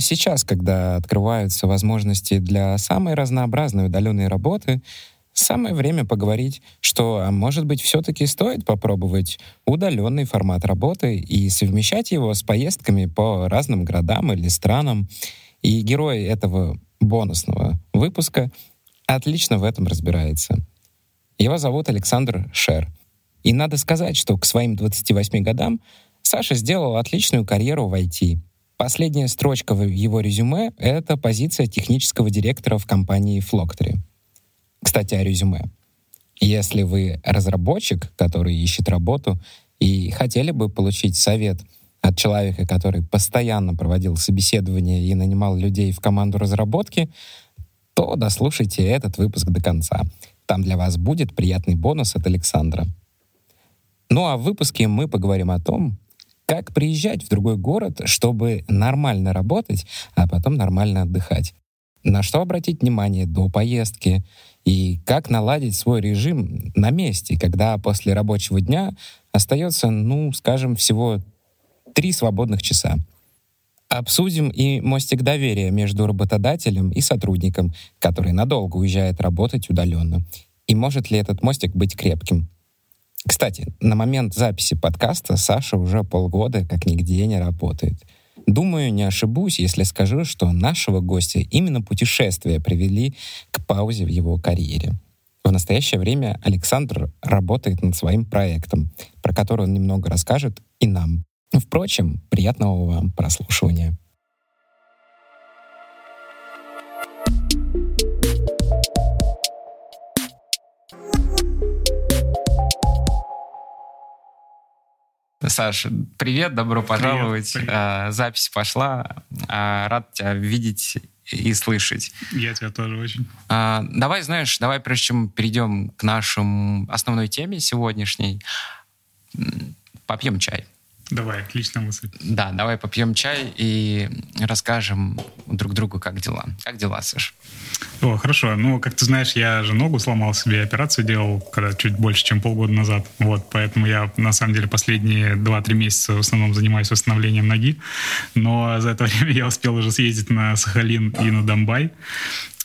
Именно сейчас, когда открываются возможности для самой разнообразной удаленной работы, самое время поговорить, что, а может быть, все-таки стоит попробовать удаленный формат работы и совмещать его с поездками по разным городам или странам. И герой этого бонусного выпуска отлично в этом разбирается. Его зовут Александр Шер. И надо сказать, что к своим 28 годам Саша сделал отличную карьеру в IT. Последняя строчка в его резюме — это позиция технического директора в компании Flocktory. Кстати, о резюме. Если вы разработчик, который ищет работу, и хотели бы получить совет от человека, который постоянно проводил собеседования и нанимал людей в команду разработки, то дослушайте этот выпуск до конца. Там для вас будет приятный бонус от Александра. Ну а в выпуске мы поговорим о том, как приезжать в другой город, чтобы нормально работать, а потом нормально отдыхать. На что обратить внимание до поездки и как наладить свой режим на месте, когда после рабочего дня остается, ну, скажем, всего три свободных часа. Обсудим и мостик доверия между работодателем и сотрудником, который надолго уезжает работать удаленно. И может ли этот мостик быть крепким? Кстати, на момент записи подкаста Саша уже полгода как нигде не работает. Думаю, не ошибусь, если скажу, что нашего гостя именно путешествия привели к паузе в его карьере. В настоящее время Александр работает над своим проектом, про который он немного расскажет и нам. Впрочем, приятного вам прослушивания. Саш, привет, добро пожаловать. Привет, привет. А, запись пошла. А, рад тебя видеть и слышать. Я тебя тоже очень. А, давай, знаешь, давай прежде чем перейдем к нашей основной теме сегодняшней, попьем чай. Давай, отличная мысль. Да, давай попьем чай и расскажем друг другу, как дела. Как дела, Саш? О, хорошо. Ну, как ты знаешь, я же ногу сломал себе, операцию делал, когда чуть больше, чем полгода назад. Вот, поэтому я, на самом деле, последние 2-3 месяца в основном занимаюсь восстановлением ноги. Но за это время я успел уже съездить на Сахалин и на Донбай.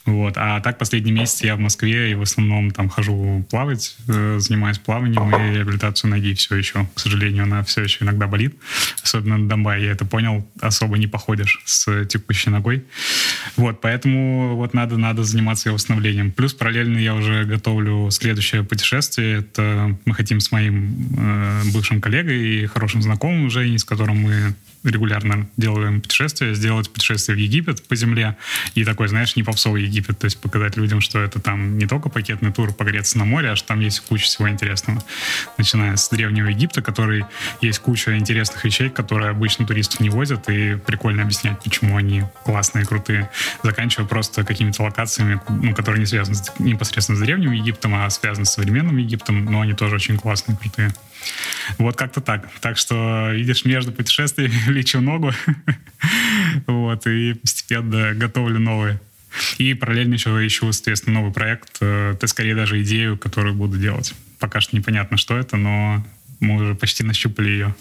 Вот. А так последний месяц я в Москве и в основном там хожу плавать, э, занимаюсь плаванием и реабилитацию ноги все еще. К сожалению, она все еще иногда болит. Особенно на Донбайе, я это понял, особо не походишь с текущей ногой. Вот, поэтому вот надо, надо заниматься ее восстановлением. Плюс параллельно я уже готовлю следующее путешествие. Это мы хотим с моим э, бывшим коллегой и хорошим знакомым Женей, с которым мы регулярно делаем путешествия, сделать путешествие в Египет по земле и такой, знаешь, не попсовый Египет, то есть показать людям, что это там не только пакетный тур погреться на море, а что там есть куча всего интересного. Начиная с Древнего Египта, который есть куча интересных вещей, которые обычно туристов не возят, и прикольно объяснять, почему они классные, крутые, заканчивая просто какими-то локациями, ну, которые не связаны с, непосредственно с Древним Египтом, а связаны с современным Египтом, но они тоже очень классные, крутые. Вот как-то так. Так что, видишь, между путешествиями лечу ногу. вот, и постепенно готовлю новые. И параллельно еще ищу, соответственно, новый проект. Это скорее даже идею, которую буду делать. Пока что непонятно, что это, но мы уже почти нащупали ее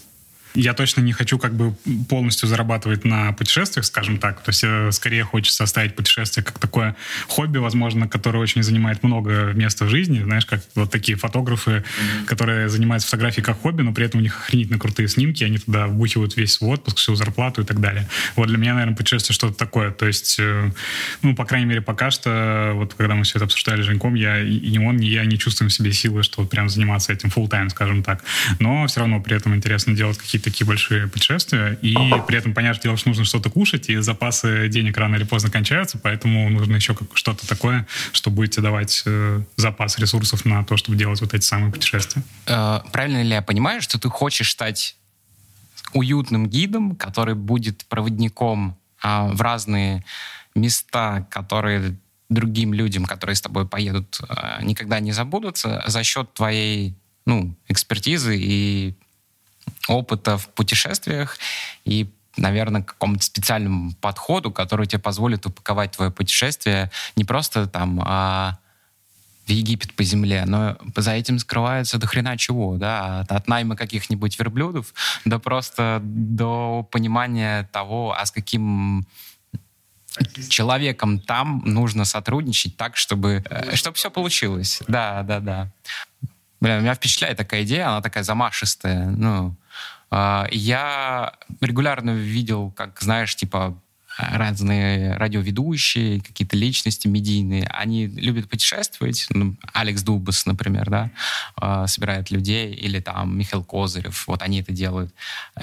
я точно не хочу как бы полностью зарабатывать на путешествиях, скажем так. То есть э, скорее хочется оставить путешествие как такое хобби, возможно, которое очень занимает много места в жизни. Знаешь, как вот такие фотографы, mm-hmm. которые занимаются фотографией как хобби, но при этом у них охренительно крутые снимки, они туда вбухивают весь свой отпуск, всю зарплату и так далее. Вот для меня, наверное, путешествие что-то такое. То есть, э, ну, по крайней мере, пока что, вот когда мы все это обсуждали с Женьком, я и не он, ни я не чувствуем в себе силы, что вот прям заниматься этим full time, скажем так. Но все равно при этом интересно делать какие-то такие большие путешествия, и при этом, понятное дело, что нужно что-то кушать, и запасы денег рано или поздно кончаются, поэтому нужно еще что-то такое, что будет тебе давать э, запас ресурсов на то, чтобы делать вот эти самые путешествия. Э, правильно ли я понимаю, что ты хочешь стать уютным гидом, который будет проводником э, в разные места, которые другим людям, которые с тобой поедут, э, никогда не забудутся за счет твоей ну, экспертизы и опыта в путешествиях и наверное, к какому-то специальному подходу, который тебе позволит упаковать твое путешествие не просто там а в Египет по земле, но за этим скрывается до хрена чего, да, от, от найма каких-нибудь верблюдов до просто до понимания того, а с каким человеком там нужно сотрудничать так, чтобы, э, чтобы все получилось. Да, да, да. Бля, меня впечатляет такая идея, она такая замашистая. Ну, э, я регулярно видел, как, знаешь, типа разные радиоведущие, какие-то личности медийные, они любят путешествовать. Ну, Алекс Дубас, например, да, э, собирает людей, или там Михаил Козырев, вот они это делают.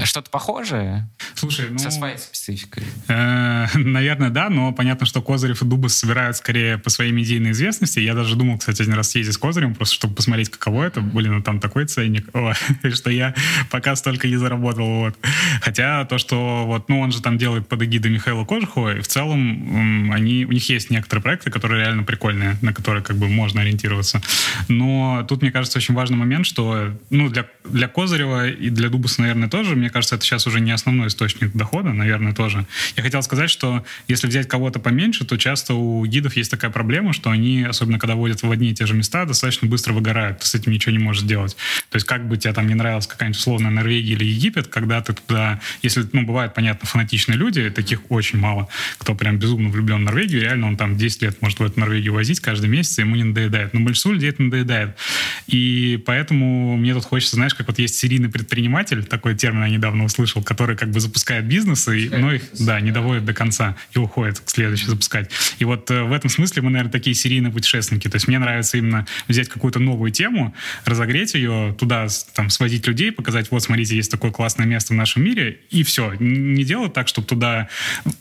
Что-то похожее? Слушай, ну... Со своей спецификой. Э, наверное, да, но понятно, что Козырев и Дубас собирают скорее по своей медийной известности. Я даже думал, кстати, один раз съездить с Козырем, просто чтобы посмотреть, каково это. Блин, ну там такой ценник, О, что я пока столько не заработал. Вот. Хотя то, что вот, ну он же там делает под эгидой Михаила Михаила и в целом они, у них есть некоторые проекты, которые реально прикольные, на которые как бы можно ориентироваться. Но тут, мне кажется, очень важный момент, что ну, для, для Козырева и для Дубаса, наверное, тоже, мне кажется, это сейчас уже не основной источник дохода, наверное, тоже. Я хотел сказать, что если взять кого-то поменьше, то часто у гидов есть такая проблема, что они, особенно когда водят в одни и те же места, достаточно быстро выгорают, ты с этим ничего не можешь сделать. То есть как бы тебе там не нравилась какая-нибудь условная Норвегия или Египет, когда ты туда, если, ну, бывают, понятно, фанатичные люди, таких очень очень мало кто прям безумно влюблен в Норвегию. Реально он там 10 лет может в эту Норвегию возить каждый месяц, и ему не надоедает. Но большинству людей это надоедает. И поэтому мне тут хочется, знаешь, как вот есть серийный предприниматель, такой термин я недавно услышал, который как бы запускает бизнесы, но их, да, не доводит до конца и уходит к следующей запускать. И вот э, в этом смысле мы, наверное, такие серийные путешественники. То есть мне нравится именно взять какую-то новую тему, разогреть ее, туда там свозить людей, показать, вот, смотрите, есть такое классное место в нашем мире, и все. Не делать так, чтобы туда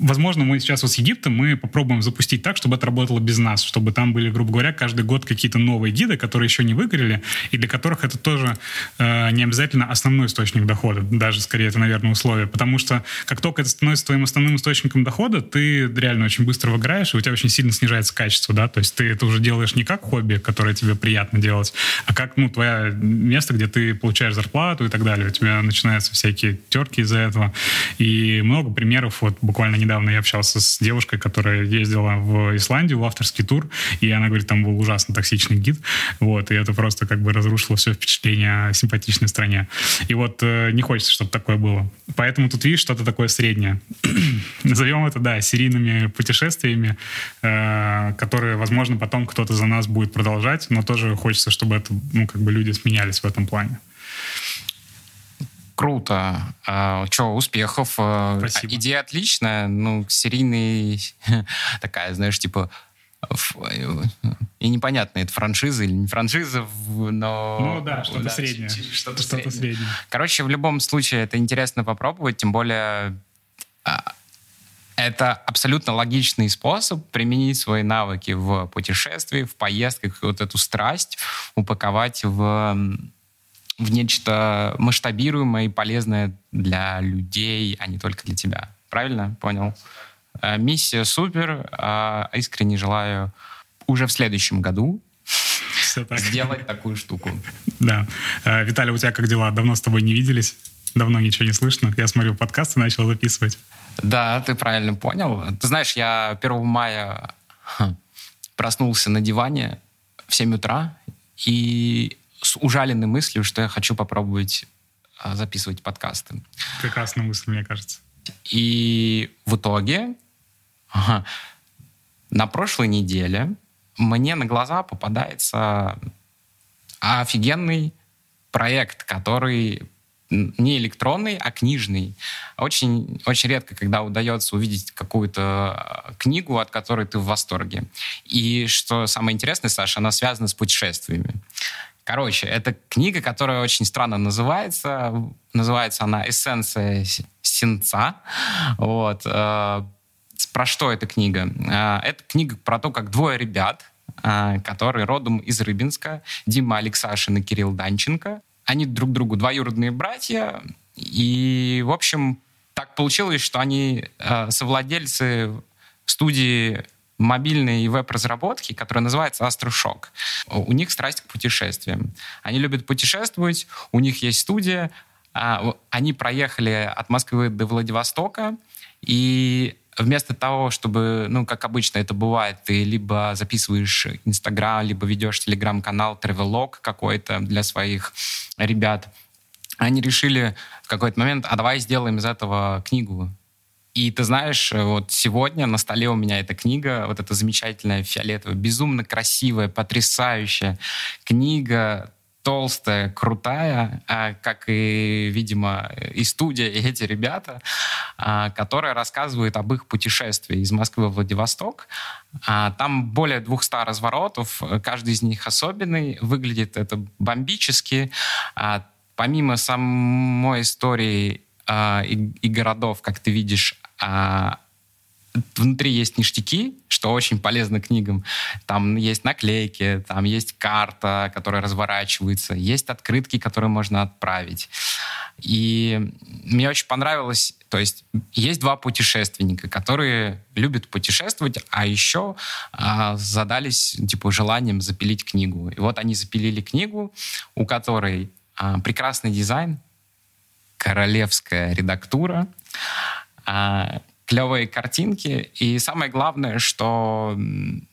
возможно, мы сейчас вот с Египтом мы попробуем запустить так, чтобы это работало без нас, чтобы там были, грубо говоря, каждый год какие-то новые гиды, которые еще не выгорели, и для которых это тоже э, не обязательно основной источник дохода, даже скорее это, наверное, условие, потому что как только это становится твоим основным источником дохода, ты реально очень быстро выиграешь, и у тебя очень сильно снижается качество, да, то есть ты это уже делаешь не как хобби, которое тебе приятно делать, а как, ну, твое место, где ты получаешь зарплату и так далее, у тебя начинаются всякие терки из-за этого, и много примеров, вот буквально недавно недавно я общался с девушкой, которая ездила в Исландию в авторский тур, и она говорит, там был ужасно токсичный гид, вот, и это просто как бы разрушило все впечатление о симпатичной стране. И вот э, не хочется, чтобы такое было. Поэтому тут видишь что-то такое среднее. Назовем это, да, серийными путешествиями, э, которые, возможно, потом кто-то за нас будет продолжать, но тоже хочется, чтобы это, ну, как бы люди сменялись в этом плане. Круто. А, что, успехов. А, Спасибо. Идея отличная. Ну, серийный... Такая, знаешь, типа... И непонятно, это франшиза или не франшиза, но... Ну да, что-то да, среднее. Что-то, что среднее. Короче, в любом случае, это интересно попробовать, тем более а, это абсолютно логичный способ применить свои навыки в путешествии, в поездках, вот эту страсть упаковать в в нечто масштабируемое и полезное для людей, а не только для тебя. Правильно? Понял. Э, миссия супер. А, искренне желаю уже в следующем году так. сделать такую штуку. Да. Э, Виталий, у тебя как дела? Давно с тобой не виделись? Давно ничего не слышно. Я смотрю, подкасты начал записывать. Да, ты правильно понял. Ты знаешь, я 1 мая проснулся на диване в 7 утра и с ужаленной мыслью, что я хочу попробовать а, записывать подкасты. Прекрасная мысль, мне кажется. И в итоге ага, на прошлой неделе мне на глаза попадается офигенный проект, который не электронный, а книжный. Очень, очень редко, когда удается увидеть какую-то а, книгу, от которой ты в восторге. И что самое интересное, Саша, она связана с путешествиями. Короче, это книга, которая очень странно называется. Называется она «Эссенция синца». Вот. Э, про что эта книга? Э, это книга про то, как двое ребят, э, которые родом из Рыбинска, Дима Алексашин и Кирилл Данченко, они друг другу двоюродные братья, и, в общем, так получилось, что они совладельцы студии мобильной веб-разработки, которая называется Astroshok. У них страсть к путешествиям. Они любят путешествовать, у них есть студия, а, они проехали от Москвы до Владивостока, и вместо того, чтобы, ну, как обычно это бывает, ты либо записываешь Инстаграм, либо ведешь Телеграм-канал, тревелог какой-то для своих ребят, они решили в какой-то момент, а давай сделаем из этого книгу И ты знаешь, вот сегодня на столе у меня эта книга, вот эта замечательная фиолетовая, безумно красивая, потрясающая книга толстая, крутая, а, как и, видимо, и студия, и эти ребята, а, которая рассказывает об их путешествии из Москвы в Владивосток. А, там более 200 разворотов, каждый из них особенный, выглядит это бомбически. Помимо самой истории и городов, как ты видишь, внутри есть ништяки, что очень полезно книгам. Там есть наклейки, там есть карта, которая разворачивается, есть открытки, которые можно отправить. И мне очень понравилось, то есть есть два путешественника, которые любят путешествовать, а еще а, задались типа желанием запилить книгу. И вот они запилили книгу, у которой а, прекрасный дизайн, королевская редактура, а, клевые картинки. И самое главное, что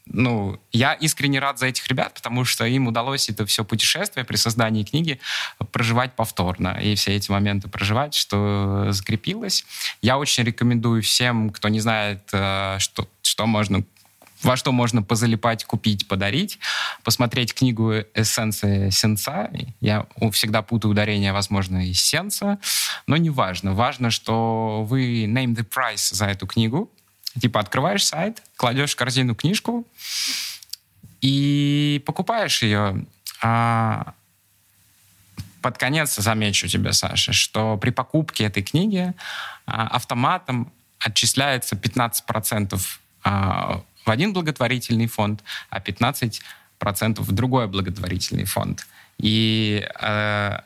ну, я искренне рад за этих ребят, потому что им удалось это все путешествие при создании книги проживать повторно. И все эти моменты проживать, что закрепилось. Я очень рекомендую всем, кто не знает, э, что, что можно во что можно позалипать, купить, подарить, посмотреть книгу «Эссенция сенца». Я всегда путаю ударение, возможно, из сенса, но не важно. Важно, что вы name the price за эту книгу. Типа открываешь сайт, кладешь в корзину книжку и покупаешь ее. А под конец замечу тебе, Саша, что при покупке этой книги а, автоматом отчисляется 15% в один благотворительный фонд, а 15% в другой благотворительный фонд. И э,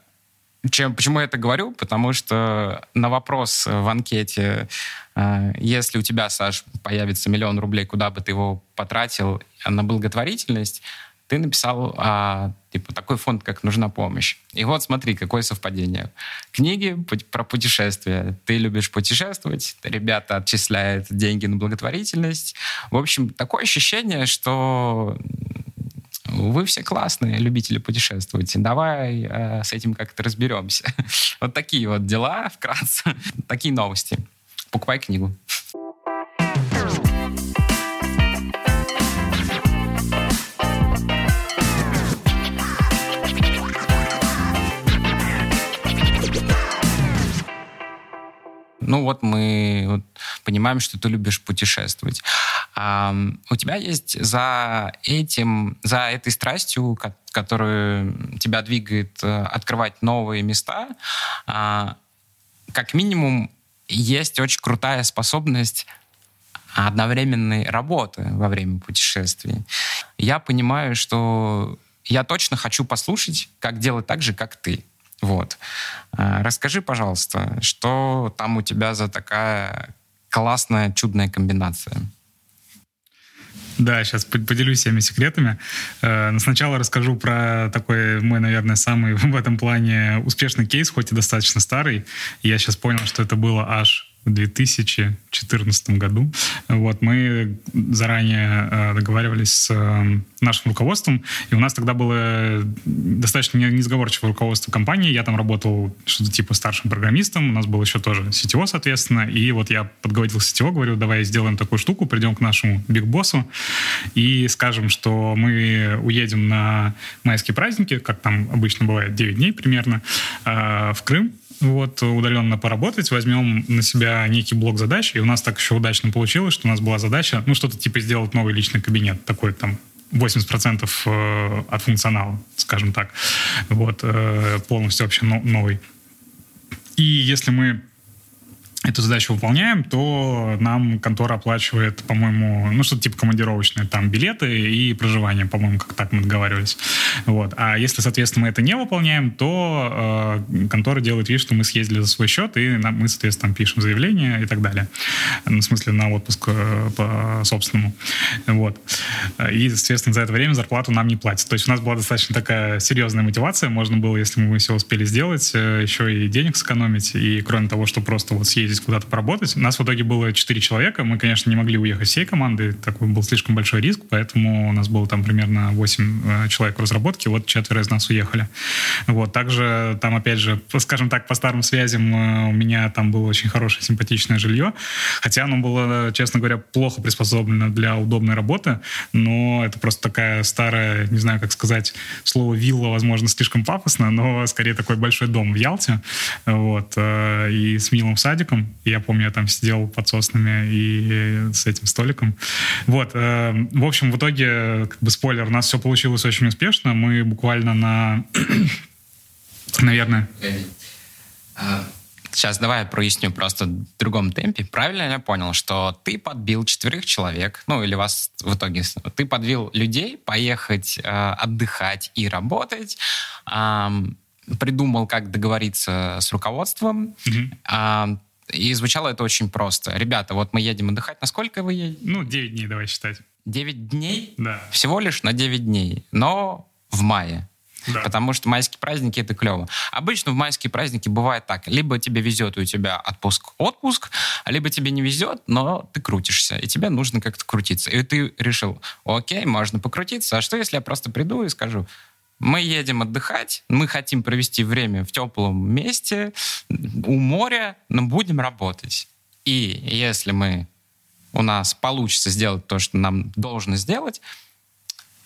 чем, почему я это говорю? Потому что на вопрос в анкете, э, если у тебя, Саш, появится миллион рублей, куда бы ты его потратил на благотворительность, ты написал а, типа такой фонд, как «Нужна помощь». И вот смотри, какое совпадение. Книги про путешествия. Ты любишь путешествовать, ребята отчисляют деньги на благотворительность. В общем, такое ощущение, что вы все классные любители путешествовать. Давай э, с этим как-то разберемся. вот такие вот дела, вкратце. такие новости. Покупай книгу. Ну вот мы вот понимаем, что ты любишь путешествовать. А, у тебя есть за этим, за этой страстью, которая тебя двигает э, открывать новые места, а, как минимум есть очень крутая способность одновременной работы во время путешествий. Я понимаю, что я точно хочу послушать, как делать так же, как ты. Вот. А, расскажи, пожалуйста, что там у тебя за такая классная, чудная комбинация? Да, сейчас поделюсь всеми секретами. Э, но сначала расскажу про такой мой, наверное, самый в этом плане успешный кейс, хоть и достаточно старый. Я сейчас понял, что это было аж в 2014 году. Вот, мы заранее э, договаривались с э, нашим руководством, и у нас тогда было достаточно несговорчивое руководство компании. Я там работал что-то типа старшим программистом, у нас был еще тоже сетево, соответственно, и вот я подговорил сетево, говорю, давай сделаем такую штуку, придем к нашему бигбоссу и скажем, что мы уедем на майские праздники, как там обычно бывает 9 дней примерно, э, в Крым, вот, удаленно поработать, возьмем на себя некий блок задач, и у нас так еще удачно получилось, что у нас была задача, ну, что-то типа сделать новый личный кабинет, такой там 80% э, от функционала, скажем так, вот, э, полностью вообще новый. И если мы эту задачу выполняем, то нам контора оплачивает, по-моему, ну, что-то типа командировочные, там, билеты и проживание, по-моему, как так мы договаривались. Вот. А если, соответственно, мы это не выполняем, то э, контора делает вид, что мы съездили за свой счет, и нам, мы, соответственно, пишем заявление и так далее. Ну, в смысле, на отпуск э, по собственному. Вот. И, соответственно, за это время зарплату нам не платят. То есть у нас была достаточно такая серьезная мотивация. Можно было, если мы все успели сделать, э, еще и денег сэкономить. И кроме того, что просто вот съездить съездить куда-то поработать. У нас в итоге было 4 человека. Мы, конечно, не могли уехать всей команды. Такой был слишком большой риск, поэтому у нас было там примерно 8 э, человек в разработке. Вот четверо из нас уехали. Вот. Также там, опять же, скажем так, по старым связям э, у меня там было очень хорошее, симпатичное жилье. Хотя оно было, честно говоря, плохо приспособлено для удобной работы. Но это просто такая старая, не знаю, как сказать, слово «вилла», возможно, слишком пафосно, но скорее такой большой дом в Ялте. Вот. Э, и с милым садиком. Я помню, я там сидел под соснами и с этим столиком. Вот. Э, в общем, в итоге, как бы спойлер, у нас все получилось очень успешно. Мы буквально на... Наверное... Сейчас давай я проясню просто в другом темпе. Правильно я понял, что ты подбил четверых человек, ну или вас в итоге, ты подбил людей поехать э, отдыхать и работать, э, придумал, как договориться с руководством. Mm-hmm. А, и звучало это очень просто. Ребята, вот мы едем отдыхать. Насколько вы едете? Ну, 9 дней давай считать. 9 дней? Да. Всего лишь на 9 дней. Но в мае. Да. Потому что майские праздники это клево. Обычно в майские праздники бывает так: либо тебе везет, и у тебя отпуск, отпуск, либо тебе не везет, но ты крутишься, и тебе нужно как-то крутиться. И ты решил, окей, можно покрутиться. А что если я просто приду и скажу, мы едем отдыхать, мы хотим провести время в теплом месте, у моря, но будем работать. И если мы у нас получится сделать то, что нам должно сделать,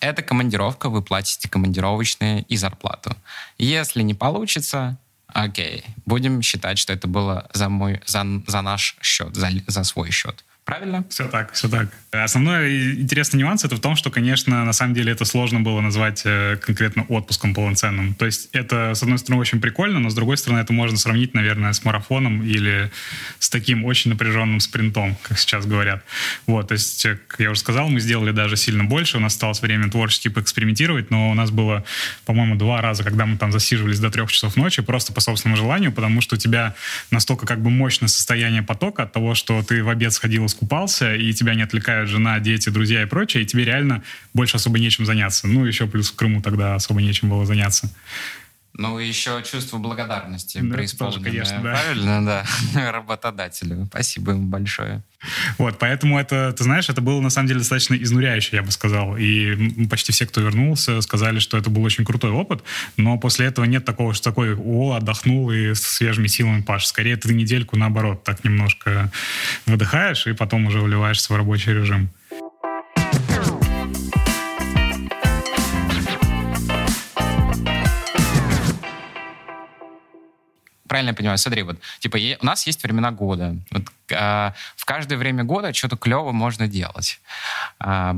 это командировка, вы платите командировочные и зарплату. Если не получится, окей, будем считать, что это было за, мой, за, за наш счет, за, за свой счет. Правильно? Все так, все так. Основной интересный нюанс это в том, что, конечно, на самом деле это сложно было назвать э, конкретно отпуском полноценным. То есть это, с одной стороны, очень прикольно, но с другой стороны, это можно сравнить, наверное, с марафоном или с таким очень напряженным спринтом, как сейчас говорят. Вот, то есть, э, как я уже сказал, мы сделали даже сильно больше, у нас осталось время творчески поэкспериментировать, но у нас было, по-моему, два раза, когда мы там засиживались до трех часов ночи, просто по собственному желанию, потому что у тебя настолько как бы мощное состояние потока от того, что ты в обед сходил искупался, и тебя не отвлекают жена, дети, друзья и прочее, и тебе реально больше особо нечем заняться. Ну, еще плюс в Крыму тогда особо нечем было заняться. Ну, еще чувство благодарности да, преисполненное. конечно, да. Правильно, да. Работодателю. Спасибо ему большое. Вот, поэтому это, ты знаешь, это было на самом деле достаточно изнуряюще, я бы сказал. И почти все, кто вернулся, сказали, что это был очень крутой опыт, но после этого нет такого, что такой, о, отдохнул и с свежими силами паш. Скорее, ты недельку, наоборот, так немножко выдыхаешь и потом уже вливаешься в рабочий режим. Правильно я понимаю? Смотри, вот, типа, у нас есть времена года. Вот, э, в каждое время года что-то клево можно делать. Э,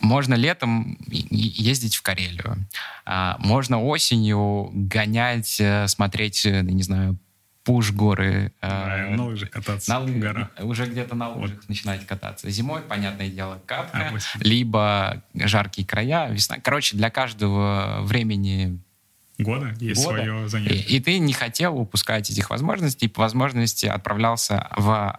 можно летом ездить в Карелию. Э, можно осенью гонять, э, смотреть, э, не знаю, пуш горы. Э, на лыжах кататься на, горах. Уже где-то на лыжах вот. начинать кататься. Зимой, понятное дело, капка, а, либо жаркие края, весна. Короче, для каждого времени года есть года. свое занятие. И, и ты не хотел упускать этих возможностей, по возможности отправлялся в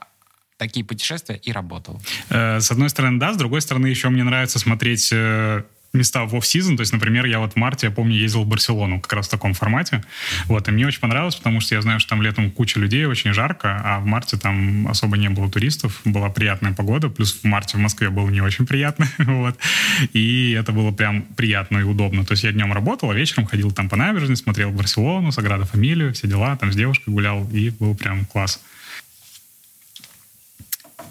такие путешествия и работал. Э, с одной стороны, да, с другой стороны, еще мне нравится смотреть э, места в оф-сезон. То есть, например, я вот в марте, я помню, ездил в Барселону как раз в таком формате. Вот, и мне очень понравилось, потому что я знаю, что там летом куча людей, очень жарко, а в марте там особо не было туристов, была приятная погода, плюс в марте в Москве было не очень приятно, вот. И это было прям приятно и удобно. То есть я днем работал, а вечером ходил там по набережной, смотрел Барселону, Саграда Фамилию, все дела, там с девушкой гулял, и был прям класс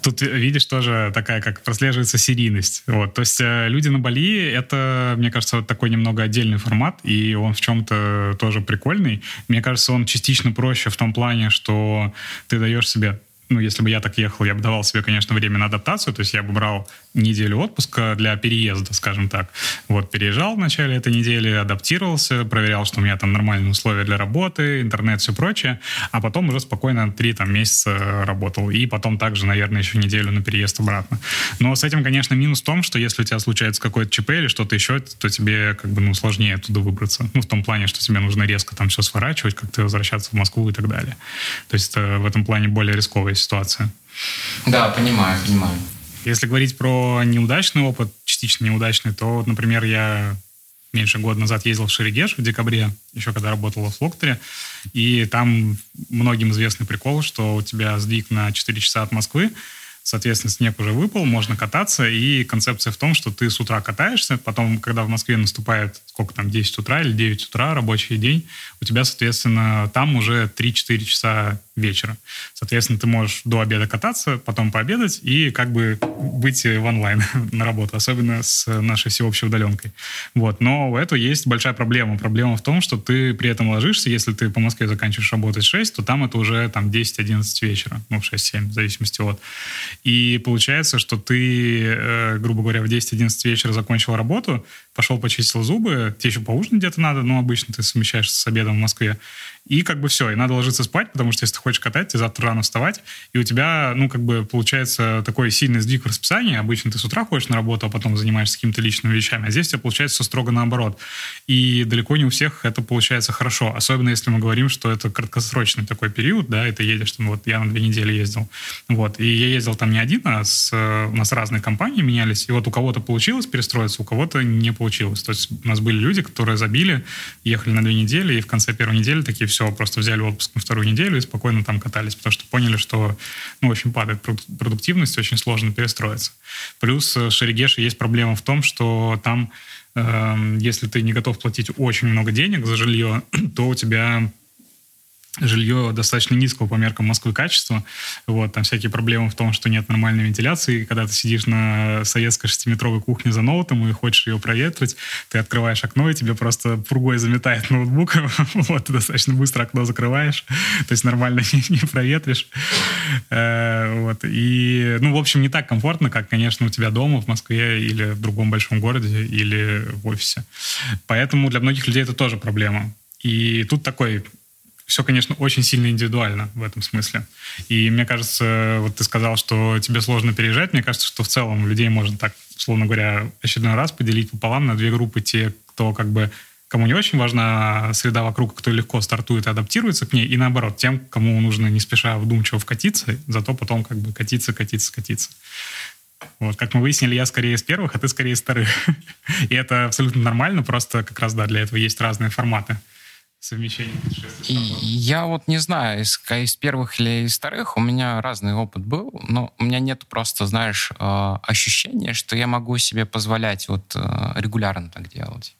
тут видишь тоже такая, как прослеживается серийность. Вот. То есть э, люди на Бали — это, мне кажется, вот такой немного отдельный формат, и он в чем-то тоже прикольный. Мне кажется, он частично проще в том плане, что ты даешь себе ну, если бы я так ехал, я бы давал себе, конечно, время на адаптацию, то есть я бы брал неделю отпуска для переезда, скажем так. Вот, переезжал в начале этой недели, адаптировался, проверял, что у меня там нормальные условия для работы, интернет, все прочее, а потом уже спокойно три там месяца работал. И потом также, наверное, еще неделю на переезд обратно. Но с этим, конечно, минус в том, что если у тебя случается какой-то ЧП или что-то еще, то тебе как бы, ну, сложнее оттуда выбраться. Ну, в том плане, что тебе нужно резко там все сворачивать, как-то возвращаться в Москву и так далее. То есть это в этом плане более рисковая ситуация. Да, понимаю, понимаю. Если говорить про неудачный опыт, частично неудачный, то, вот, например, я меньше года назад ездил в Шерегеш в декабре, еще когда работал в Локторе, и там многим известный прикол, что у тебя сдвиг на 4 часа от Москвы, Соответственно, снег уже выпал, можно кататься, и концепция в том, что ты с утра катаешься, потом, когда в Москве наступает, сколько там, 10 утра или 9 утра, рабочий день, у тебя, соответственно, там уже 3-4 часа вечера. Соответственно, ты можешь до обеда кататься, потом пообедать и как бы выйти в онлайн на работу, особенно с нашей всеобщей удаленкой. Вот. Но у этого есть большая проблема. Проблема в том, что ты при этом ложишься, если ты по Москве заканчиваешь работать в 6, то там это уже там 10-11 вечера, ну, 6-7, в зависимости от. И получается, что ты, э, грубо говоря, в 10-11 вечера закончил работу, пошел почистил зубы, тебе еще поужинать где-то надо, но обычно ты совмещаешь с обедом в Москве, и как бы все, и надо ложиться спать, потому что если ты хочешь катать, тебе завтра рано вставать, и у тебя, ну, как бы получается такой сильный сдвиг в расписании. Обычно ты с утра ходишь на работу, а потом занимаешься какими-то личными вещами, а здесь у тебя получается все строго наоборот. И далеко не у всех это получается хорошо, особенно если мы говорим, что это краткосрочный такой период, да, и ты едешь, там, вот я на две недели ездил, вот, и я ездил там не один, а с, у нас разные компании менялись, и вот у кого-то получилось перестроиться, у кого-то не получилось. То есть у нас были люди, которые забили, ехали на две недели, и в конце первой недели такие, все, просто взяли отпуск на вторую неделю и спокойно там катались, потому что поняли, что, ну, очень падает продуктивность, очень сложно перестроиться. Плюс э, в Шерегеше есть проблема в том, что там, э, если ты не готов платить очень много денег за жилье, то у тебя жилье достаточно низкого по меркам Москвы качества. Вот, там всякие проблемы в том, что нет нормальной вентиляции. Когда ты сидишь на советской шестиметровой кухне за ноутом и хочешь ее проветрить, ты открываешь окно, и тебе просто пургой заметает ноутбук. вот, ты достаточно быстро окно закрываешь. То есть нормально не, не проветришь. Э, вот. И, ну, в общем, не так комфортно, как, конечно, у тебя дома в Москве или в другом большом городе или в офисе. Поэтому для многих людей это тоже проблема. И тут такой все, конечно, очень сильно индивидуально в этом смысле. И мне кажется, вот ты сказал, что тебе сложно переезжать. Мне кажется, что в целом людей можно так, условно говоря, очередной раз поделить пополам на две группы. Те, кто как бы кому не очень важна среда вокруг, кто легко стартует и адаптируется к ней, и наоборот, тем, кому нужно не спеша вдумчиво вкатиться, зато потом как бы катиться, катиться, катиться. Вот, как мы выяснили, я скорее из первых, а ты скорее из вторых. И это абсолютно нормально, просто как раз, да, для этого есть разные форматы совмещение Я вот не знаю, из, из первых или из вторых, у меня разный опыт был, но у меня нет просто, знаешь, э, ощущения, что я могу себе позволять вот э, регулярно так делать.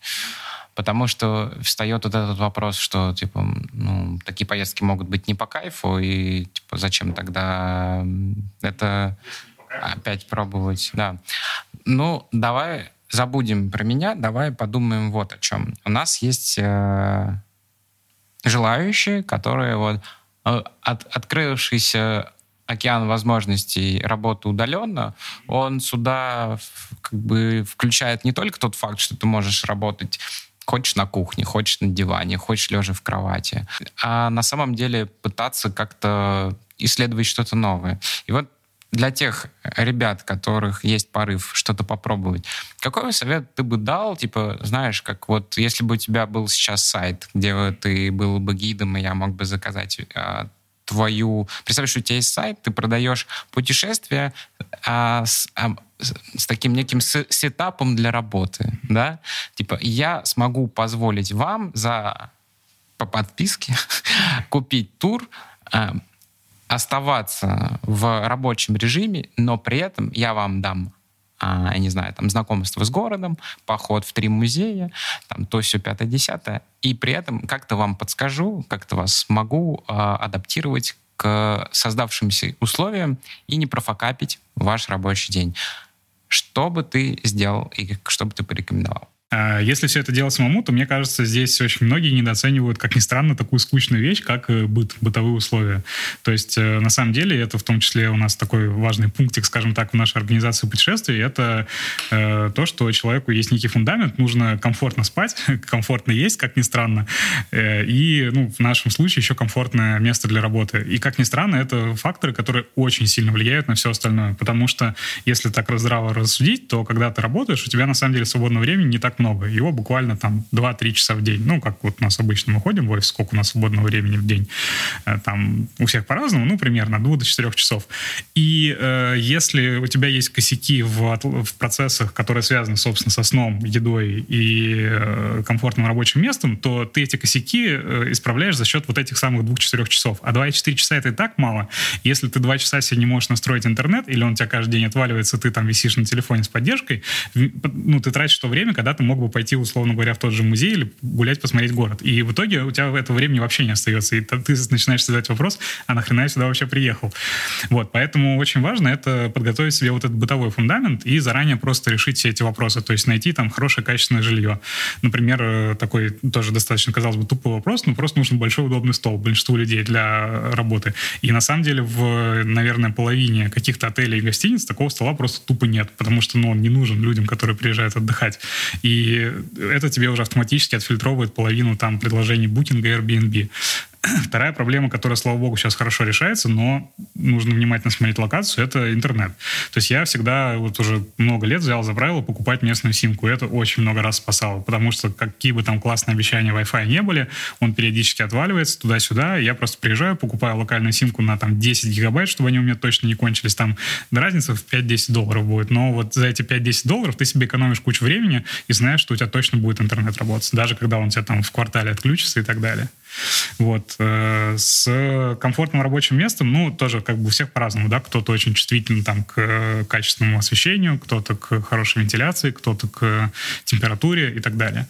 Потому что встает вот этот вопрос, что, типа, ну, такие поездки могут быть не по кайфу, и, типа, зачем тогда это опять пробовать, да. Ну, давай забудем про меня, давай подумаем вот о чем. У нас есть э, желающие, которые вот э, от, открывшийся океан возможностей работы удаленно, он сюда как бы включает не только тот факт, что ты можешь работать хочешь на кухне, хочешь на диване, хочешь лежа в кровати, а на самом деле пытаться как-то исследовать что-то новое. И вот для тех ребят, которых есть порыв что-то попробовать, какой совет ты бы дал, типа, знаешь, как вот если бы у тебя был сейчас сайт, где ты был бы гидом, и я мог бы заказать а, твою... Представляешь, у тебя есть сайт, ты продаешь путешествия а, с, а, с таким неким сетапом для работы, да? Типа, я смогу позволить вам за по подписке купить тур, а, оставаться в рабочем режиме, но при этом я вам дам а, я не знаю, там, знакомство с городом, поход в три музея, там, то все пятое, десятое, и при этом как-то вам подскажу, как-то вас могу а, адаптировать к создавшимся условиям и не профокапить ваш рабочий день. Что бы ты сделал и что бы ты порекомендовал? А если все это делать самому, то, мне кажется, здесь очень многие недооценивают, как ни странно, такую скучную вещь, как э, быт, бытовые условия. То есть, э, на самом деле, это в том числе у нас такой важный пунктик, скажем так, в нашей организации путешествий, это э, то, что человеку есть некий фундамент, нужно комфортно спать, комфортно есть, как ни странно, э, и, ну, в нашем случае еще комфортное место для работы. И, как ни странно, это факторы, которые очень сильно влияют на все остальное, потому что, если так здраво рассудить, то, когда ты работаешь, у тебя, на самом деле, свободного времени не так много. Его буквально там 2-3 часа в день. Ну, как вот у нас обычно мы ходим в офис, сколько у нас свободного времени в день. Э, там у всех по-разному, ну, примерно от 2 до 4 часов. И э, если у тебя есть косяки в, в процессах, которые связаны, собственно, со сном, едой и э, комфортным рабочим местом, то ты эти косяки э, исправляешь за счет вот этих самых 2-4 часов. А 2-4 часа это и так мало. Если ты 2 часа себе не можешь настроить интернет, или он у тебя каждый день отваливается, ты там висишь на телефоне с поддержкой, ну, ты тратишь то время, когда ты мог бы пойти, условно говоря, в тот же музей или гулять, посмотреть город. И в итоге у тебя этого времени вообще не остается. И ты начинаешь задать вопрос, а нахрена я сюда вообще приехал? Вот, поэтому очень важно это подготовить себе вот этот бытовой фундамент и заранее просто решить все эти вопросы. То есть найти там хорошее, качественное жилье. Например, э, такой тоже достаточно, казалось бы, тупой вопрос, но просто нужен большой удобный стол большинству людей для работы. И на самом деле в, наверное, половине каких-то отелей и гостиниц такого стола просто тупо нет, потому что ну, он не нужен людям, которые приезжают отдыхать. И это тебе уже автоматически отфильтровывает половину там предложений Booking и Airbnb. Вторая проблема, которая, слава богу, сейчас хорошо решается, но нужно внимательно смотреть локацию, это интернет. То есть я всегда вот уже много лет взял за правило покупать местную симку, это очень много раз спасало, потому что какие бы там классные обещания Wi-Fi не были, он периодически отваливается туда-сюда, я просто приезжаю, покупаю локальную симку на там 10 гигабайт, чтобы они у меня точно не кончились, там разница в 5-10 долларов будет, но вот за эти 5-10 долларов ты себе экономишь кучу времени и знаешь, что у тебя точно будет интернет работать, даже когда он у тебя там в квартале отключится и так далее. Вот. Э, с комфортным рабочим местом, ну, тоже как бы у всех по-разному, да, кто-то очень чувствителен там к э, качественному освещению, кто-то к хорошей вентиляции, кто-то к температуре и так далее.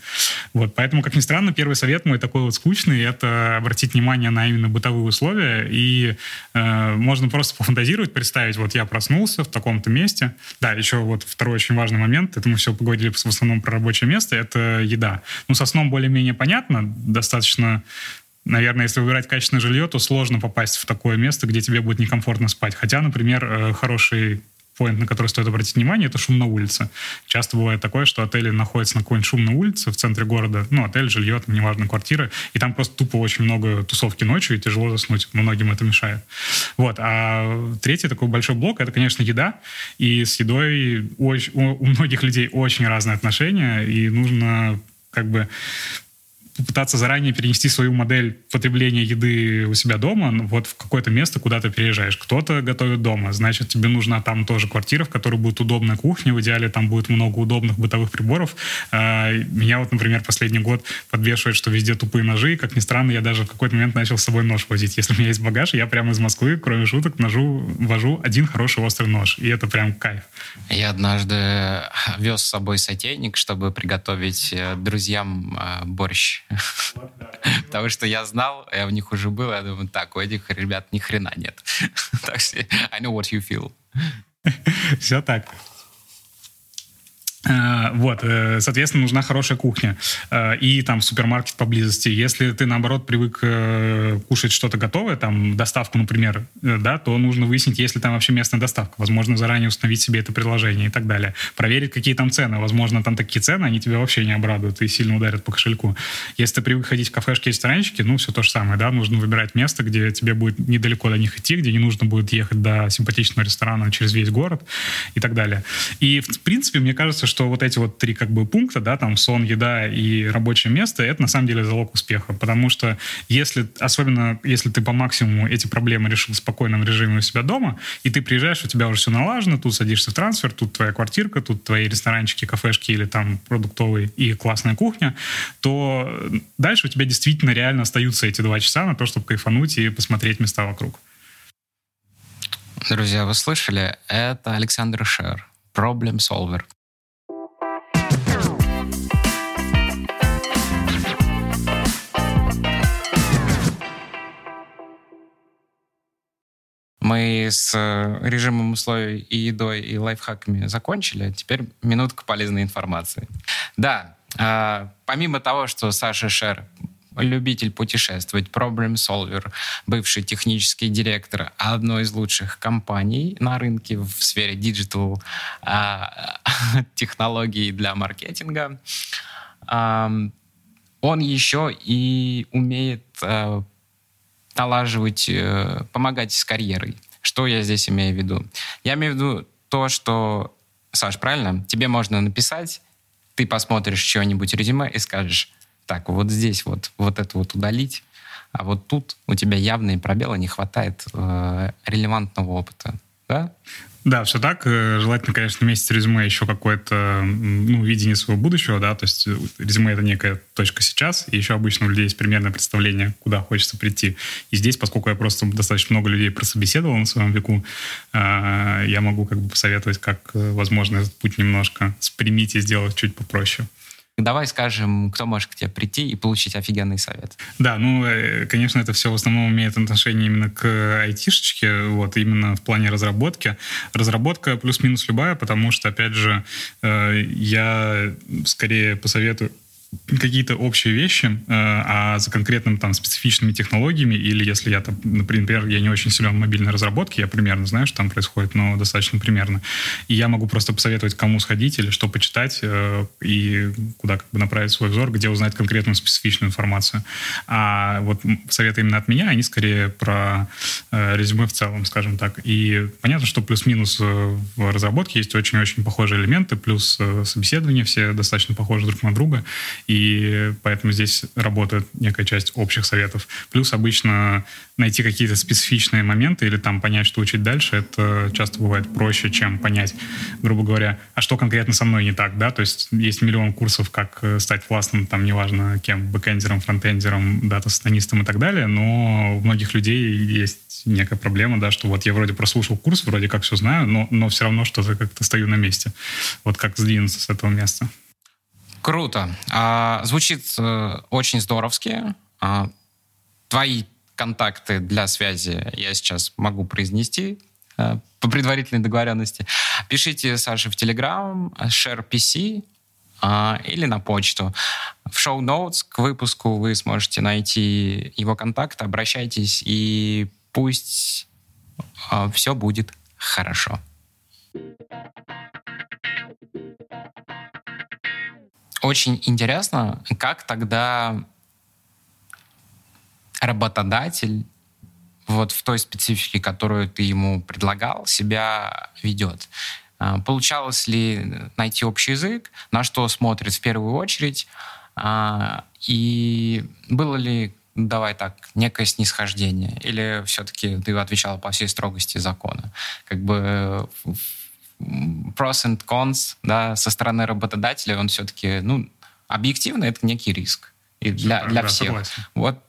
Вот. Поэтому, как ни странно, первый совет мой такой вот скучный, это обратить внимание на именно бытовые условия, и э, можно просто пофантазировать, представить, вот я проснулся в таком-то месте. Да, еще вот второй очень важный момент, это мы все поговорили в основном про рабочее место, это еда. Ну, со сном более-менее понятно, достаточно наверное, если выбирать качественное жилье, то сложно попасть в такое место, где тебе будет некомфортно спать. Хотя, например, э, хороший поинт, на который стоит обратить внимание, это шум на улице. Часто бывает такое, что отели находятся на какой-нибудь шумной улице в центре города, ну, отель, жилье, там, неважно, квартира, и там просто тупо очень много тусовки ночью, и тяжело заснуть. Многим это мешает. Вот. А третий такой большой блок — это, конечно, еда. И с едой очень, у многих людей очень разные отношения, и нужно как бы попытаться заранее перенести свою модель потребления еды у себя дома вот в какое-то место, куда ты переезжаешь. Кто-то готовит дома, значит, тебе нужна там тоже квартира, в которой будет удобная кухня, в идеале там будет много удобных бытовых приборов. А, меня вот, например, последний год подвешивает, что везде тупые ножи, как ни странно, я даже в какой-то момент начал с собой нож возить. Если у меня есть багаж, я прямо из Москвы, кроме шуток, ножу, вожу один хороший острый нож, и это прям кайф. Я однажды вез с собой сотейник, чтобы приготовить э, друзьям э, борщ Потому что я знал, я в них уже был, я думаю, так, у этих ребят ни хрена нет. Так что I know what you feel. Все так. Э, вот, э, соответственно, нужна хорошая кухня э, и там супермаркет поблизости. Если ты, наоборот, привык кушать что-то готовое, там, доставку, например, да, то нужно выяснить, есть ли там вообще местная доставка. Возможно, заранее установить себе это приложение и так далее. Проверить, какие там цены. Возможно, там такие цены, они тебя вообще не обрадуют и сильно ударят по кошельку. Если ты привык ходить в кафешки, ресторанчики, ну, все то же самое, да, нужно выбирать место, где тебе будет недалеко до них идти, где не нужно будет ехать до симпатичного ресторана через весь город и так далее. И, в принципе, мне кажется, что вот эти вот три как бы пункта, да, там сон, еда и рабочее место, это на самом деле залог успеха, потому что если, особенно если ты по максимуму эти проблемы решил в спокойном режиме у себя дома, и ты приезжаешь, у тебя уже все налажено, тут садишься в трансфер, тут твоя квартирка, тут твои ресторанчики, кафешки или там продуктовые и классная кухня, то дальше у тебя действительно реально остаются эти два часа на то, чтобы кайфануть и посмотреть места вокруг. Друзья, вы слышали? Это Александр Шер, Problem Solver. Мы с э, режимом условий и едой, и лайфхаками закончили. Теперь минутка полезной информации. Да, э, помимо того, что Саша Шер любитель путешествовать, проблем-солвер, бывший технический директор одной из лучших компаний на рынке в сфере digital э, технологий для маркетинга. Он еще и умеет э, налаживать, э, помогать с карьерой. Что я здесь имею в виду? Я имею в виду то, что, Саш, правильно? Тебе можно написать ты посмотришь чего-нибудь резюме и скажешь, так, вот здесь вот, вот это вот удалить, а вот тут у тебя явные пробелы, не хватает э, релевантного опыта. Да? Да, все так. Э, желательно, конечно, вместе с резюме еще какое-то ну, видение своего будущего, да, то есть э, резюме — это некая точка сейчас, и еще обычно у людей есть примерное представление, куда хочется прийти. И здесь, поскольку я просто достаточно много людей прособеседовал на своем веку, э, я могу как бы посоветовать, как, возможно, этот путь немножко спрямить и сделать чуть попроще. Давай скажем, кто может к тебе прийти и получить офигенный совет. Да, ну, э, конечно, это все в основном имеет отношение именно к айтишечке, вот, именно в плане разработки. Разработка плюс-минус любая, потому что, опять же, э, я скорее посоветую какие-то общие вещи, э, а за конкретным там специфичными технологиями, или если я там, например, я не очень силен в мобильной разработке, я примерно знаю, что там происходит, но достаточно примерно. И я могу просто посоветовать, кому сходить или что почитать, э, и куда как бы направить свой взор, где узнать конкретную специфичную информацию. А вот советы именно от меня, они скорее про резюме в целом, скажем так. И понятно, что плюс-минус в разработке есть очень-очень похожие элементы, плюс собеседования все достаточно похожи друг на друга и поэтому здесь работает некая часть общих советов. Плюс обычно найти какие-то специфичные моменты или там понять, что учить дальше, это часто бывает проще, чем понять, грубо говоря, а что конкретно со мной не так, да, то есть есть миллион курсов, как э, стать классным, там, неважно кем, бэкэндером, фронтендером, дата-сатанистом и так далее, но у многих людей есть некая проблема, да, что вот я вроде прослушал курс, вроде как все знаю, но, но все равно что-то как-то стою на месте. Вот как сдвинуться с этого места. Круто. А, звучит э, очень здоровски. А, твои контакты для связи я сейчас могу произнести э, по предварительной договоренности. Пишите Саше в Telegram, SharePC э, или на почту. В шоу-ноутс к выпуску вы сможете найти его контакт, обращайтесь, и пусть э, все будет хорошо. Очень интересно, как тогда работодатель вот в той специфике, которую ты ему предлагал, себя ведет. А, получалось ли найти общий язык, на что смотрит в первую очередь, а, и было ли, давай так, некое снисхождение, или все-таки ты отвечал по всей строгости закона? Как бы pros and cons да, со стороны работодателя, он все-таки, ну, объективно это некий риск. И для, для всех. Согласен. Вот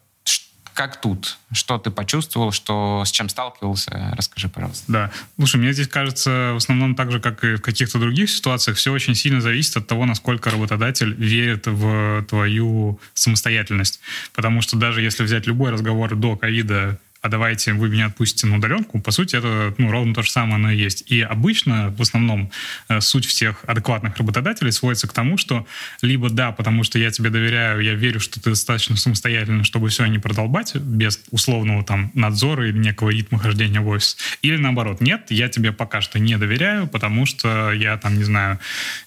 как тут? Что ты почувствовал, что с чем сталкивался? Расскажи, пожалуйста. Да. Слушай, мне здесь кажется, в основном так же, как и в каких-то других ситуациях, все очень сильно зависит от того, насколько работодатель верит в твою самостоятельность. Потому что даже если взять любой разговор до ковида давайте вы меня отпустите на удаленку, по сути, это ну, ровно то же самое оно и есть. И обычно, в основном, э, суть всех адекватных работодателей сводится к тому, что либо да, потому что я тебе доверяю, я верю, что ты достаточно самостоятельно, чтобы все не продолбать без условного там надзора или некого ритма хождения в офис. Или наоборот, нет, я тебе пока что не доверяю, потому что я там, не знаю,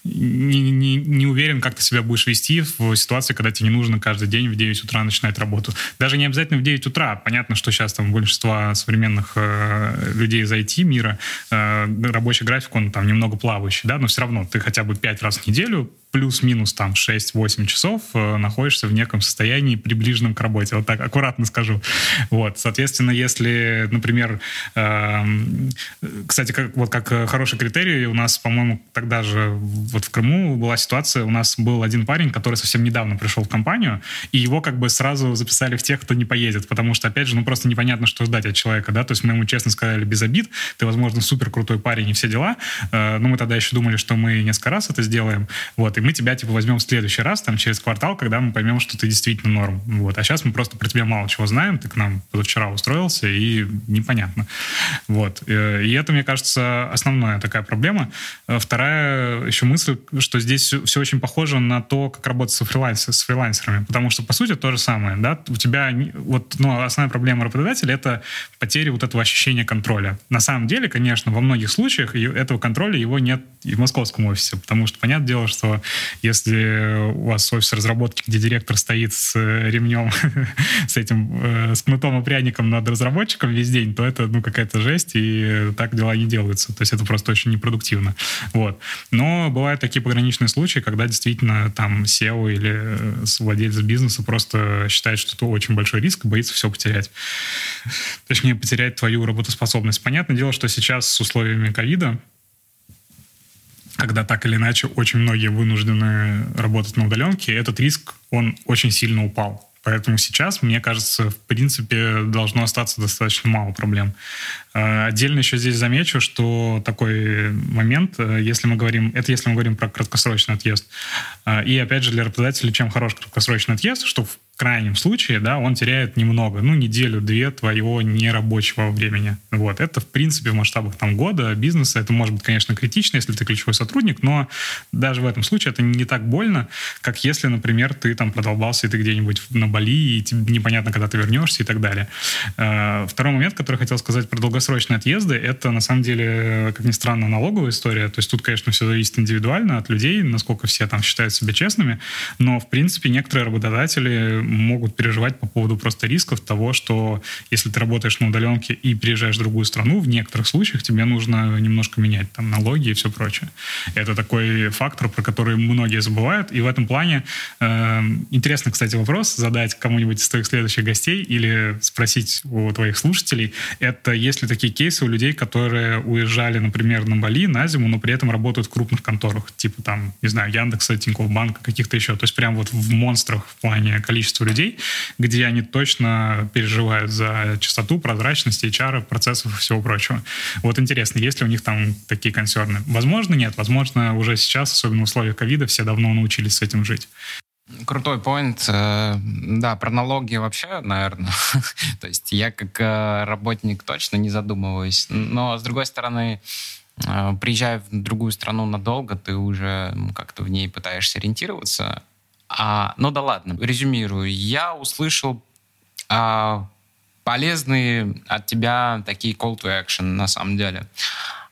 не, не, не уверен, как ты себя будешь вести в ситуации, когда тебе не нужно каждый день в 9 утра начинать работу. Даже не обязательно в 9 утра. Понятно, что сейчас там большинства современных э, людей из IT-мира э, рабочий график, он там немного плавающий, да, но все равно ты хотя бы пять раз в неделю плюс-минус там 6-8 часов э, находишься в неком состоянии приближенном к работе. Вот так аккуратно скажу. Вот, соответственно, если, например, э, кстати, как, вот как хороший критерий у нас, по-моему, тогда же вот в Крыму была ситуация, у нас был один парень, который совсем недавно пришел в компанию, и его как бы сразу записали в тех, кто не поедет, потому что, опять же, ну просто непонятно, что ждать от человека, да, то есть мы ему честно сказали без обид, ты, возможно, супер крутой парень и все дела, э, но мы тогда еще думали, что мы несколько раз это сделаем, вот, и мы тебя, типа, возьмем в следующий раз, там, через квартал, когда мы поймем, что ты действительно норм. Вот. А сейчас мы просто про тебя мало чего знаем, ты к нам позавчера устроился, и непонятно. Вот. Э, и это, мне кажется, основная такая проблема. Э, вторая еще мысль, что здесь все очень похоже на то, как работать с, фриланс, с фрилансерами, потому что, по сути, то же самое, да, у тебя, вот, ну, основная проблема работодателя — это потеря вот этого ощущения контроля. На самом деле, конечно, во многих случаях этого контроля его нет и в московском офисе, потому что, понятное дело, что Если у вас офис разработки, где директор стоит с э, ремнем, с этим, э, с кнутом и пряником над разработчиком весь день, то это, ну, какая-то жесть, и так дела не делаются. То есть это просто очень непродуктивно. Вот. Но бывают такие пограничные случаи, когда действительно там SEO или э, владелец бизнеса просто считает, что это очень большой риск боится все потерять. Точнее, потерять твою работоспособность. Понятное дело, что сейчас с условиями ковида когда так или иначе очень многие вынуждены работать на удаленке, этот риск, он очень сильно упал. Поэтому сейчас, мне кажется, в принципе, должно остаться достаточно мало проблем. Э, отдельно еще здесь замечу, что такой момент, э, если мы говорим, это если мы говорим про краткосрочный отъезд. Э, и опять же для работодателя, чем хорош краткосрочный отъезд, что в крайнем случае, да, он теряет немного, ну, неделю-две твоего нерабочего времени. Вот. Это, в принципе, в масштабах там года бизнеса, это может быть, конечно, критично, если ты ключевой сотрудник, но даже в этом случае это не так больно, как если, например, ты там продолбался, и ты где-нибудь на Бали, и тебе непонятно, когда ты вернешься и так далее. Э, второй момент, который хотел сказать про долгосрочные отъезды, это, на самом деле, как ни странно, налоговая история. То есть тут, конечно, все зависит индивидуально от людей, насколько все там считают себя честными, но, в принципе, некоторые работодатели могут переживать по поводу просто рисков того, что если ты работаешь на удаленке и переезжаешь в другую страну, в некоторых случаях тебе нужно немножко менять там налоги и все прочее. Это такой фактор, про который многие забывают. И в этом плане э, интересно, кстати, вопрос задать кому-нибудь из твоих следующих гостей или спросить у твоих слушателей, это есть ли такие кейсы у людей, которые уезжали, например, на Бали на зиму, но при этом работают в крупных конторах, типа там, не знаю, Яндекса, Тинькофф Банка, каких-то еще. То есть прям вот в монстрах в плане количества количество людей, где они точно переживают за чистоту, прозрачность, HR, процессов и всего прочего. Вот интересно, есть ли у них там такие консерны? Возможно, нет. Возможно, уже сейчас, особенно в условиях ковида, все давно научились с этим жить. Крутой поинт. Э, да, про налоги вообще, наверное. То есть я как э, работник точно не задумываюсь. Но, с другой стороны, э, приезжая в другую страну надолго, ты уже как-то в ней пытаешься ориентироваться. А, ну да ладно, резюмирую. Я услышал а, полезные от тебя такие call to action на самом деле.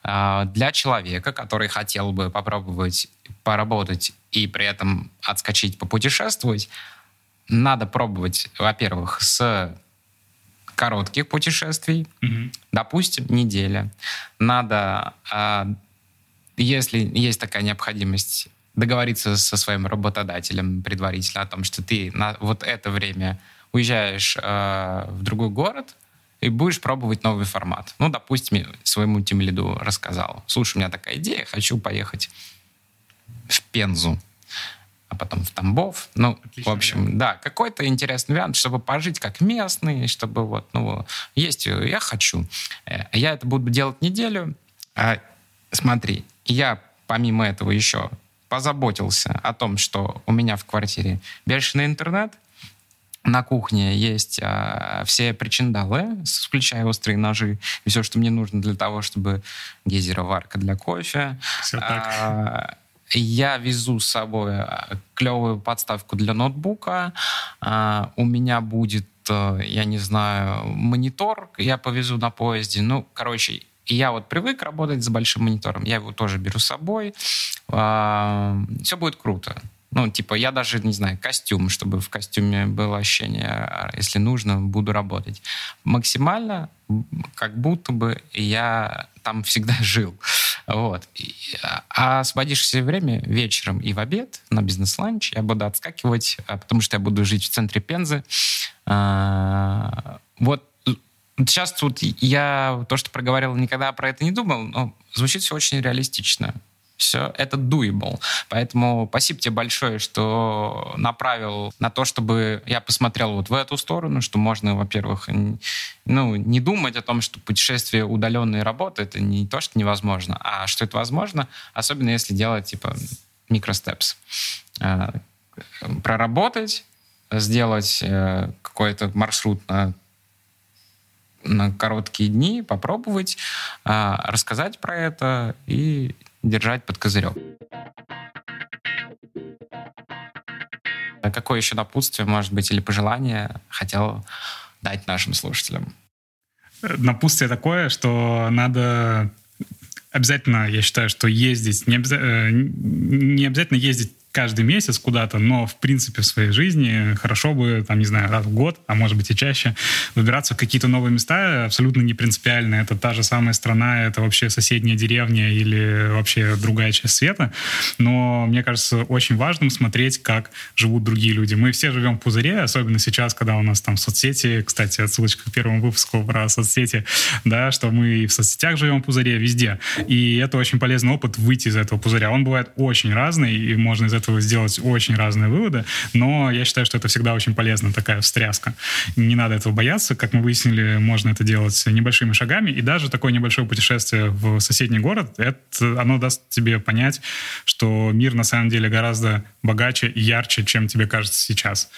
А, для человека, который хотел бы попробовать поработать и при этом отскочить, попутешествовать, надо пробовать, во-первых, с коротких путешествий, mm-hmm. допустим, неделя. Надо, а, если есть такая необходимость, договориться со своим работодателем предварительно о том, что ты на вот это время уезжаешь э, в другой город и будешь пробовать новый формат. Ну, допустим, своему тимлиду рассказал. Слушай, у меня такая идея, хочу поехать в Пензу, а потом в Тамбов. Ну, Отлично, в общем, вариант. да, какой-то интересный вариант, чтобы пожить как местный, чтобы вот, ну, есть, я хочу. Э, я это буду делать неделю. А, смотри, я помимо этого еще позаботился о том, что у меня в квартире бешеный интернет, на кухне есть а, все причиндалы, включая острые ножи, и все, что мне нужно для того, чтобы гейзероварка для кофе. Все так. А, я везу с собой а, клевую подставку для ноутбука. А, у меня будет, а, я не знаю, монитор, я повезу на поезде. Ну, короче, и я вот привык работать с большим монитором, я его тоже беру с собой. А, все будет круто. Ну, типа, я даже, не знаю, костюм, чтобы в костюме было ощущение, а, если нужно, буду работать. Максимально, как будто бы я там всегда жил. Вот. А освободишься время вечером и в обед на бизнес-ланч я буду отскакивать, а, потому что я буду жить в центре Пензы. Вот Сейчас тут я то, что проговорил, никогда про это не думал, но звучит все очень реалистично. Все это doable. Поэтому спасибо тебе большое, что направил на то, чтобы я посмотрел вот в эту сторону, что можно, во-первых, ну, не думать о том, что путешествие удаленной работы это не то, что невозможно, а что это возможно, особенно если делать типа микростепс. Э, проработать, сделать э, какой-то маршрут на на короткие дни попробовать, а, рассказать про это и держать под козырек. А какое еще напутствие, может быть, или пожелание хотел дать нашим слушателям? Напутствие такое, что надо обязательно, я считаю, что ездить, не, обяза... Э, не обязательно ездить каждый месяц куда-то, но в принципе в своей жизни хорошо бы, там, не знаю, раз в год, а может быть и чаще, выбираться в какие-то новые места, абсолютно не принципиально. Это та же самая страна, это вообще соседняя деревня или вообще другая часть света. Но мне кажется очень важным смотреть, как живут другие люди. Мы все живем в пузыре, особенно сейчас, когда у нас там соцсети, кстати, отсылочка к первому выпуску про соцсети, да, что мы и в соцсетях живем в пузыре, везде. И это очень полезный опыт выйти из этого пузыря. Он бывает очень разный, и можно из сделать очень разные выводы, но я считаю, что это всегда очень полезно, такая встряска. Не надо этого бояться. Как мы выяснили, можно это делать небольшими шагами, и даже такое небольшое путешествие в соседний город, это, оно даст тебе понять, что мир на самом деле гораздо богаче и ярче, чем тебе кажется сейчас.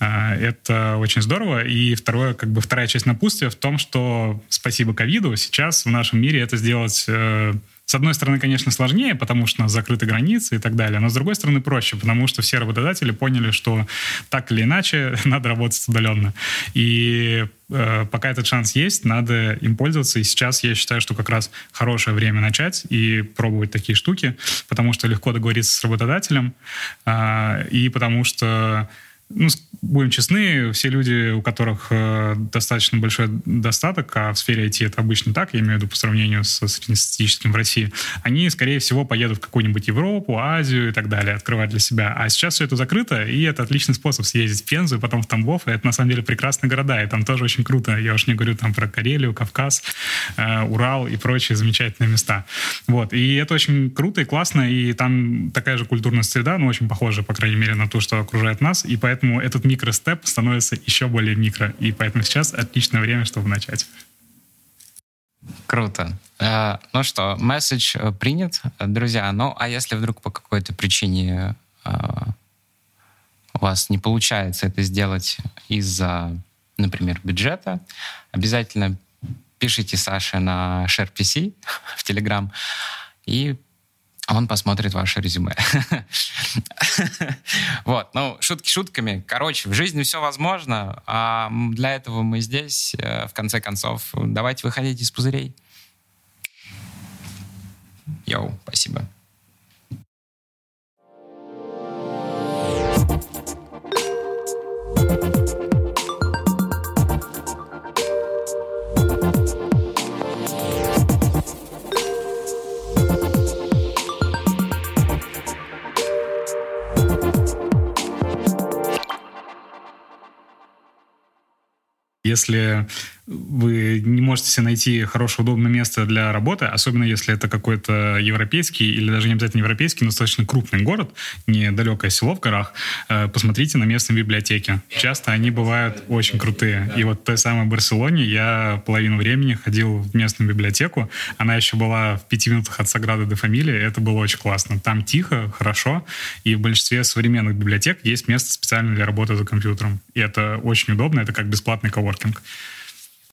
А, это очень здорово. И второе, как бы вторая часть напутствия в том, что спасибо ковиду сейчас в нашем мире это сделать э, с одной стороны, конечно, сложнее, потому что у нас закрыты границы и так далее, но с другой стороны проще, потому что все работодатели поняли, что так или иначе надо работать удаленно. И э, пока этот шанс есть, надо им пользоваться. И сейчас я считаю, что как раз хорошее время начать и пробовать такие штуки, потому что легко договориться с работодателем, э, и потому что ну, будем честны, все люди, у которых э, достаточно большой достаток, а в сфере IT это обычно так, я имею в виду по сравнению со среднестатистическим в России, они, скорее всего, поедут в какую-нибудь Европу, Азию и так далее, открывать для себя. А сейчас все это закрыто, и это отличный способ съездить в Пензу, и потом в Тамбов, и это, на самом деле, прекрасные города, и там тоже очень круто. Я уж не говорю там про Карелию, Кавказ, э, Урал и прочие замечательные места. Вот. И это очень круто и классно, и там такая же культурная среда, ну, очень похожа, по крайней мере, на то, что окружает нас, и поэтому поэтому этот микростеп становится еще более микро. И поэтому сейчас отличное время, чтобы начать. Круто. Э, ну что, месседж э, принят, друзья. Ну, а если вдруг по какой-то причине э, у вас не получается это сделать из-за, например, бюджета, обязательно пишите Саше на SharePC в Telegram и он посмотрит ваше резюме. вот, ну, шутки шутками. Короче, в жизни все возможно, а для этого мы здесь, э, в конце концов. Давайте выходить из пузырей. Йоу, спасибо. Если вы не можете себе найти хорошее, удобное место для работы, особенно если это какой-то европейский или даже не обязательно европейский, но достаточно крупный город, недалекое село в горах, э, посмотрите на местные библиотеки. Часто они бывают очень крутые. И вот в той самой Барселоне я половину времени ходил в местную библиотеку. Она еще была в пяти минутах от Саграды де Фамилии. Это было очень классно. Там тихо, хорошо. И в большинстве современных библиотек есть место специально для работы за компьютером. И это очень удобно. Это как бесплатный коворкинг.